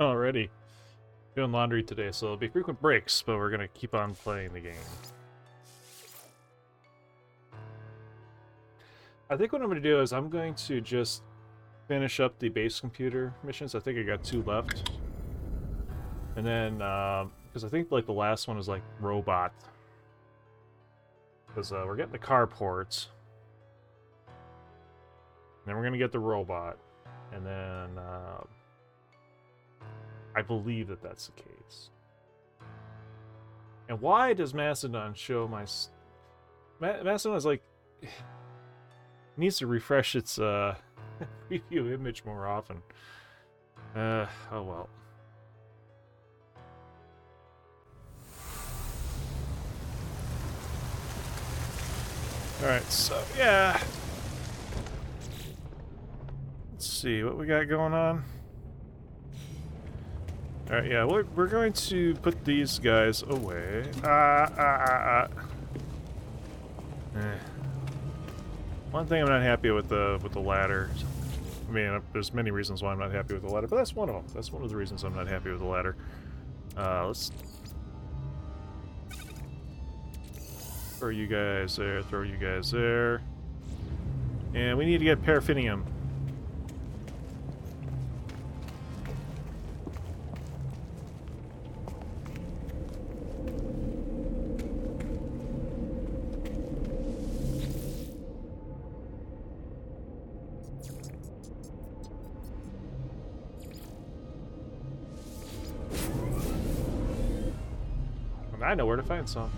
already. Doing laundry today, so it'll be frequent breaks, but we're gonna keep on playing the game. I think what I'm gonna do is I'm going to just finish up the base computer missions. I think I got two left. And then, because I think like the last one is like robot. Because uh, we're getting the carports. Then we're gonna get the robot, and then uh, I believe that that's the case. And why does Mastodon show my? Ma- Mastodon is like needs to refresh its uh preview image more often. Uh oh well. All right, so yeah. Let's see what we got going on. All right, yeah, we're, we're going to put these guys away. Ah, ah, ah, ah. Eh. One thing I'm not happy with the with the ladder. I mean, uh, there's many reasons why I'm not happy with the ladder, but that's one of them. That's one of the reasons I'm not happy with the ladder. Uh, let's throw you guys there. Throw you guys there. And we need to get paraffinium. I know where to find some.